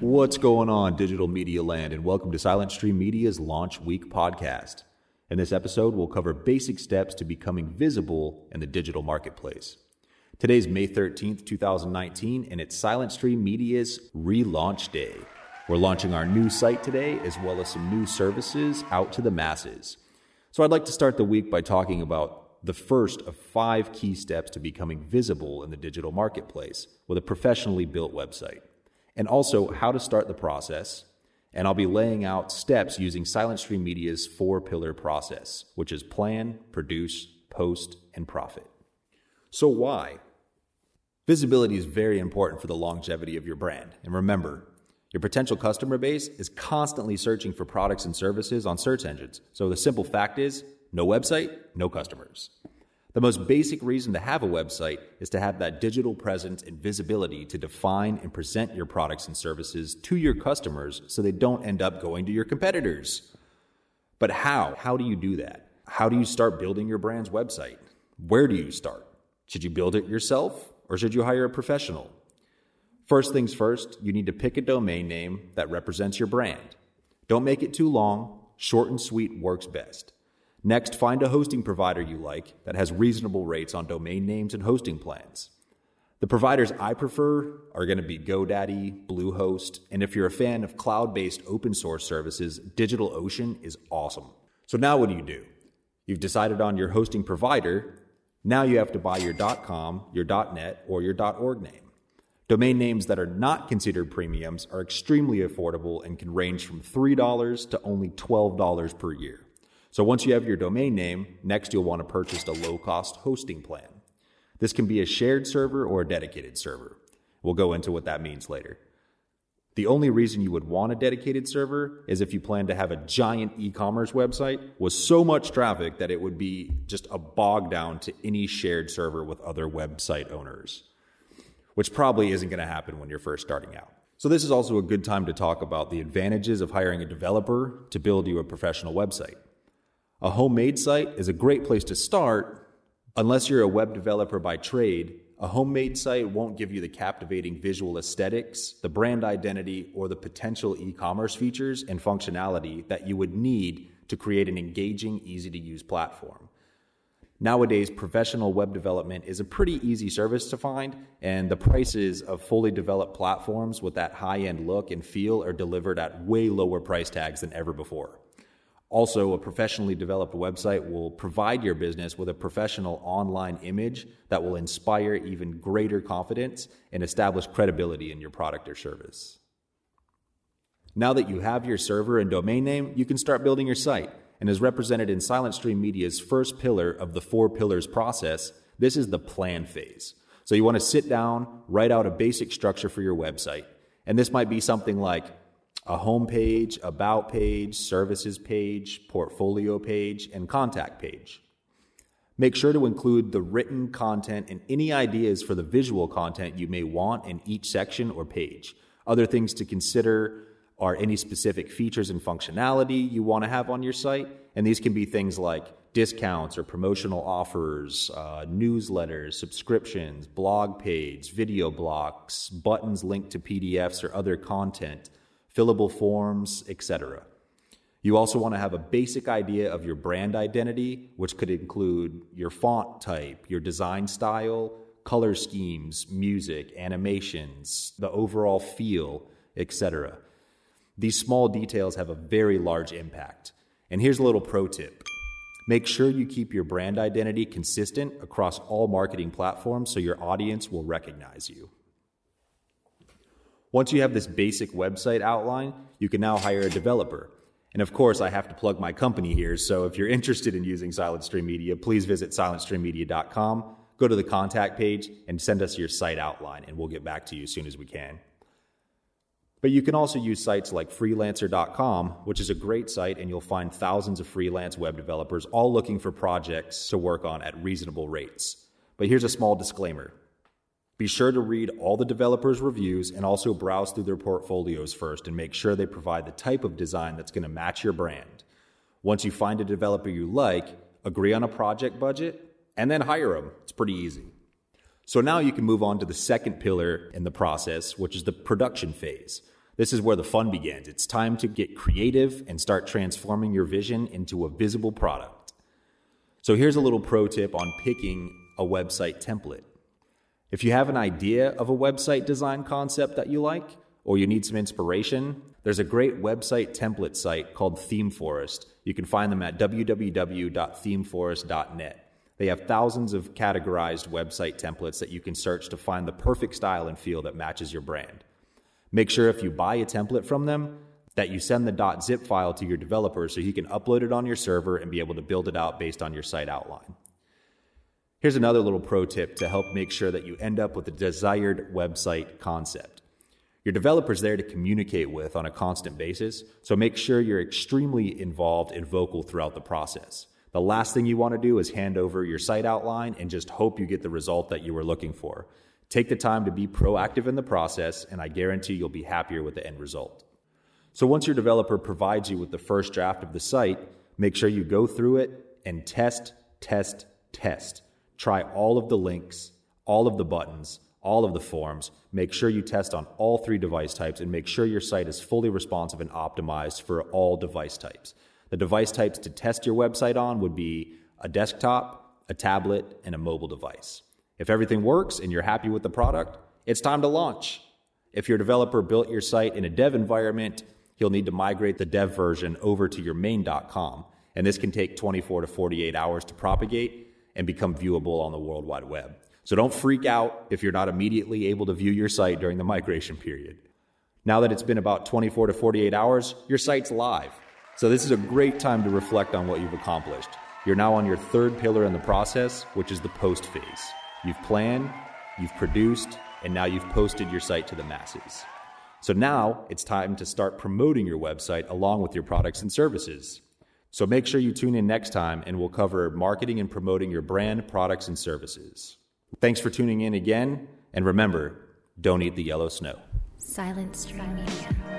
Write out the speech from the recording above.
What's going on, digital media land, and welcome to Silent Stream Media's Launch Week podcast. In this episode, we'll cover basic steps to becoming visible in the digital marketplace. Today's May 13th, 2019, and it's Silent Stream Media's relaunch day. We're launching our new site today, as well as some new services out to the masses. So I'd like to start the week by talking about the first of five key steps to becoming visible in the digital marketplace with a professionally built website, and also how to start the process. And I'll be laying out steps using Silent Stream Media's four pillar process, which is plan, produce, post, and profit. So, why? Visibility is very important for the longevity of your brand. And remember, your potential customer base is constantly searching for products and services on search engines. So the simple fact is no website, no customers. The most basic reason to have a website is to have that digital presence and visibility to define and present your products and services to your customers so they don't end up going to your competitors. But how? How do you do that? How do you start building your brand's website? Where do you start? Should you build it yourself or should you hire a professional? First things first, you need to pick a domain name that represents your brand. Don't make it too long, short and sweet works best. Next, find a hosting provider you like that has reasonable rates on domain names and hosting plans. The providers I prefer are going to be GoDaddy, Bluehost, and if you're a fan of cloud based open source services, DigitalOcean is awesome. So now what do you do? You've decided on your hosting provider. Now you have to buy your .com, your .net, or your .org name. Domain names that are not considered premiums are extremely affordable and can range from $3 to only $12 per year. So once you have your domain name, next you'll want to purchase a low cost hosting plan. This can be a shared server or a dedicated server. We'll go into what that means later. The only reason you would want a dedicated server is if you plan to have a giant e commerce website with so much traffic that it would be just a bog down to any shared server with other website owners which probably isn't going to happen when you're first starting out. So, this is also a good time to talk about the advantages of hiring a developer to build you a professional website. A homemade site is a great place to start unless you're a web developer by trade. A homemade site won't give you the captivating visual aesthetics, the brand identity, or the potential e commerce features and functionality that you would need to create an engaging, easy to use platform. Nowadays, professional web development is a pretty easy service to find, and the prices of fully developed platforms with that high end look and feel are delivered at way lower price tags than ever before. Also, a professionally developed website will provide your business with a professional online image that will inspire even greater confidence and establish credibility in your product or service. Now that you have your server and domain name, you can start building your site and as represented in Silent Stream Media's first pillar of the four pillars process, this is the plan phase. So you want to sit down, write out a basic structure for your website. And this might be something like a home page, about page, services page, portfolio page, and contact page. Make sure to include the written content and any ideas for the visual content you may want in each section or page. Other things to consider are any specific features and functionality you want to have on your site. And these can be things like discounts or promotional offers, uh, newsletters, subscriptions, blog page, video blocks, buttons linked to PDFs or other content, fillable forms, etc. You also want to have a basic idea of your brand identity, which could include your font type, your design style, color schemes, music, animations, the overall feel, etc. These small details have a very large impact. And here's a little pro tip make sure you keep your brand identity consistent across all marketing platforms so your audience will recognize you. Once you have this basic website outline, you can now hire a developer. And of course, I have to plug my company here. So if you're interested in using Silent Stream Media, please visit silentstreammedia.com, go to the contact page, and send us your site outline, and we'll get back to you as soon as we can. But you can also use sites like freelancer.com, which is a great site, and you'll find thousands of freelance web developers all looking for projects to work on at reasonable rates. But here's a small disclaimer Be sure to read all the developers' reviews and also browse through their portfolios first and make sure they provide the type of design that's going to match your brand. Once you find a developer you like, agree on a project budget, and then hire them. It's pretty easy. So now you can move on to the second pillar in the process, which is the production phase. This is where the fun begins. It's time to get creative and start transforming your vision into a visible product. So here's a little pro tip on picking a website template. If you have an idea of a website design concept that you like, or you need some inspiration, there's a great website template site called ThemeForest. You can find them at www.themeforest.net. They have thousands of categorized website templates that you can search to find the perfect style and feel that matches your brand. Make sure if you buy a template from them that you send the .zip file to your developer so he can upload it on your server and be able to build it out based on your site outline. Here's another little pro tip to help make sure that you end up with the desired website concept. Your developer's there to communicate with on a constant basis, so make sure you're extremely involved and vocal throughout the process. The last thing you want to do is hand over your site outline and just hope you get the result that you were looking for. Take the time to be proactive in the process, and I guarantee you'll be happier with the end result. So, once your developer provides you with the first draft of the site, make sure you go through it and test, test, test. Try all of the links, all of the buttons, all of the forms. Make sure you test on all three device types and make sure your site is fully responsive and optimized for all device types. The device types to test your website on would be a desktop, a tablet, and a mobile device. If everything works and you're happy with the product, it's time to launch. If your developer built your site in a dev environment, he'll need to migrate the dev version over to your main.com, and this can take 24 to 48 hours to propagate and become viewable on the World Wide Web. So don't freak out if you're not immediately able to view your site during the migration period. Now that it's been about 24 to 48 hours, your site's live. So this is a great time to reflect on what you've accomplished. You're now on your third pillar in the process, which is the post phase. You've planned, you've produced, and now you've posted your site to the masses. So now it's time to start promoting your website along with your products and services. So make sure you tune in next time and we'll cover marketing and promoting your brand, products, and services. Thanks for tuning in again. And remember, don't eat the yellow snow. Silent Stream Media.